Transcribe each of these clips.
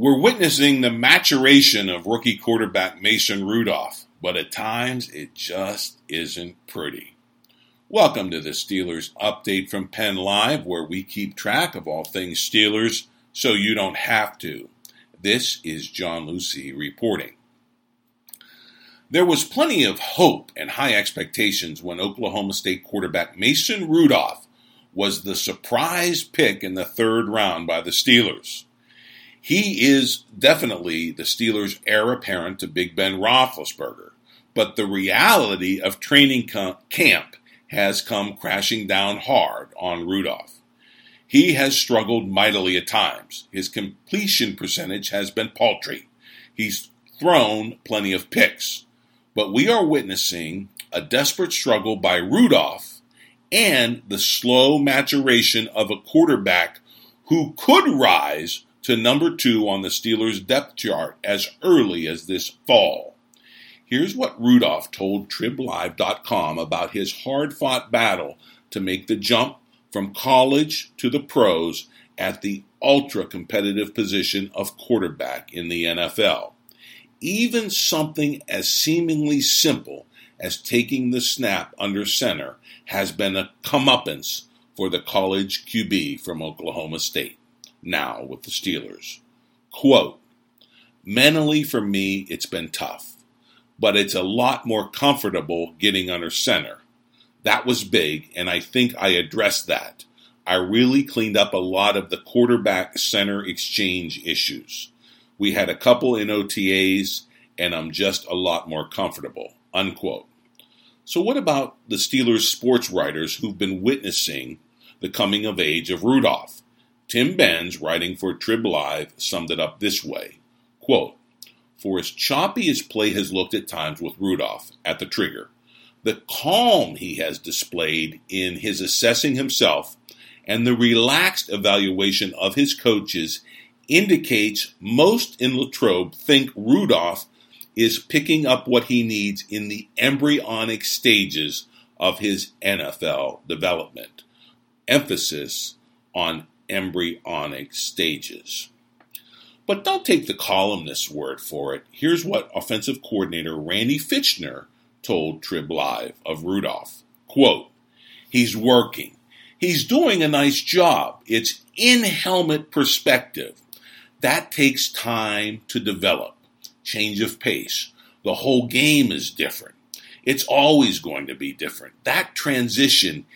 We're witnessing the maturation of rookie quarterback Mason Rudolph, but at times it just isn't pretty. Welcome to the Steelers update from Penn Live, where we keep track of all things Steelers so you don't have to. This is John Lucy reporting. There was plenty of hope and high expectations when Oklahoma State quarterback Mason Rudolph was the surprise pick in the third round by the Steelers. He is definitely the Steelers' heir apparent to Big Ben Roethlisberger, but the reality of training camp has come crashing down hard on Rudolph. He has struggled mightily at times. His completion percentage has been paltry. He's thrown plenty of picks. But we are witnessing a desperate struggle by Rudolph and the slow maturation of a quarterback who could rise to number two on the Steelers' depth chart as early as this fall. Here's what Rudolph told TribLive.com about his hard fought battle to make the jump from college to the pros at the ultra competitive position of quarterback in the NFL. Even something as seemingly simple as taking the snap under center has been a comeuppance for the college QB from Oklahoma State now with the Steelers. Quote, mentally for me, it's been tough, but it's a lot more comfortable getting under center. That was big, and I think I addressed that. I really cleaned up a lot of the quarterback center exchange issues. We had a couple in OTAs, and I'm just a lot more comfortable. Unquote. So, what about the Steelers sports writers who've been witnessing the coming of age of Rudolph? Tim Benz, writing for Trib Live, summed it up this way quote, For as choppy as play has looked at times with Rudolph at the trigger, the calm he has displayed in his assessing himself and the relaxed evaluation of his coaches indicates most in Latrobe think Rudolph is picking up what he needs in the embryonic stages of his NFL development. Emphasis on embryonic stages. But don't take the columnist's word for it. Here's what offensive coordinator Randy Fichtner told Trib Live of Rudolph. Quote, he's working. He's doing a nice job. It's in helmet perspective. That takes time to develop. Change of pace. The whole game is different. It's always going to be different. That transition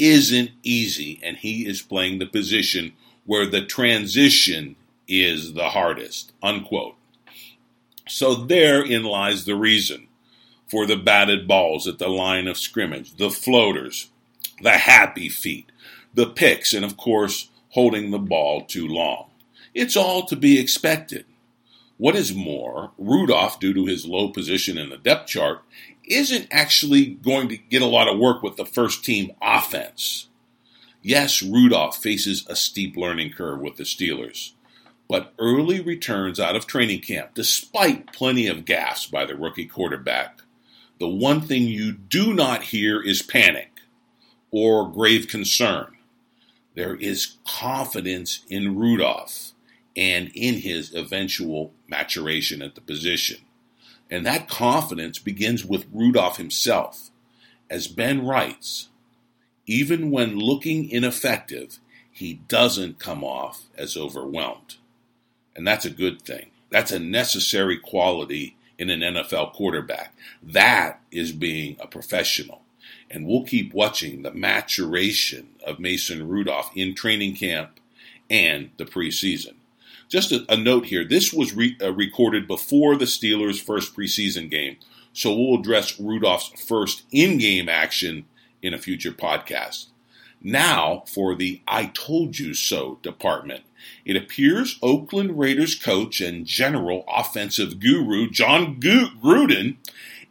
isn't easy, and he is playing the position where the transition is the hardest. Unquote. So therein lies the reason for the batted balls at the line of scrimmage, the floaters, the happy feet, the picks, and of course, holding the ball too long. It's all to be expected. What is more, Rudolph, due to his low position in the depth chart, isn't actually going to get a lot of work with the first team offense. Yes, Rudolph faces a steep learning curve with the Steelers, but early returns out of training camp, despite plenty of gaffes by the rookie quarterback, the one thing you do not hear is panic or grave concern. There is confidence in Rudolph and in his eventual maturation at the position. And that confidence begins with Rudolph himself. As Ben writes, even when looking ineffective, he doesn't come off as overwhelmed. And that's a good thing. That's a necessary quality in an NFL quarterback. That is being a professional. And we'll keep watching the maturation of Mason Rudolph in training camp and the preseason. Just a, a note here this was re, uh, recorded before the Steelers' first preseason game, so we'll address Rudolph's first in game action in a future podcast. Now for the I told you so department. It appears Oakland Raiders coach and general offensive guru Jon Gruden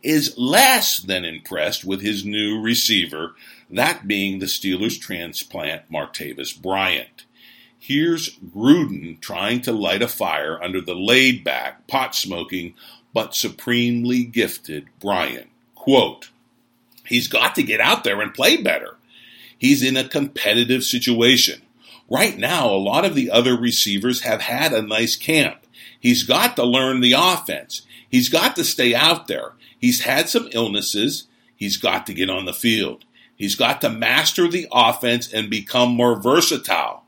is less than impressed with his new receiver, that being the Steelers transplant Martavis Bryant. Here's Gruden trying to light a fire under the laid back, pot smoking, but supremely gifted Bryant. Quote, He's got to get out there and play better. He's in a competitive situation. Right now, a lot of the other receivers have had a nice camp. He's got to learn the offense. He's got to stay out there. He's had some illnesses. He's got to get on the field. He's got to master the offense and become more versatile.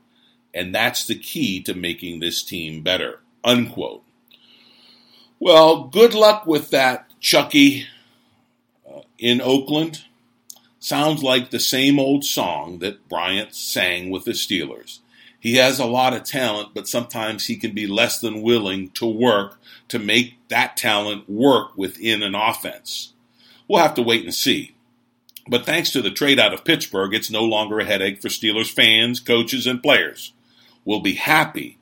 And that's the key to making this team better. Unquote. Well, good luck with that, Chucky, uh, in Oakland. Sounds like the same old song that Bryant sang with the Steelers. He has a lot of talent, but sometimes he can be less than willing to work to make that talent work within an offense. We'll have to wait and see. But thanks to the trade out of Pittsburgh, it's no longer a headache for Steelers fans, coaches, and players. We'll be happy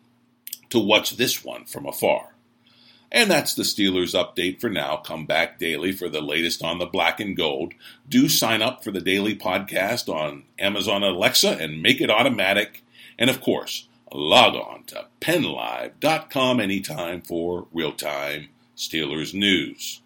to watch this one from afar. And that's the Steelers update for now. Come back daily for the latest on the black and gold. Do sign up for the daily podcast on Amazon Alexa and make it automatic and of course, log on to pennlive.com anytime for real time Steelers news.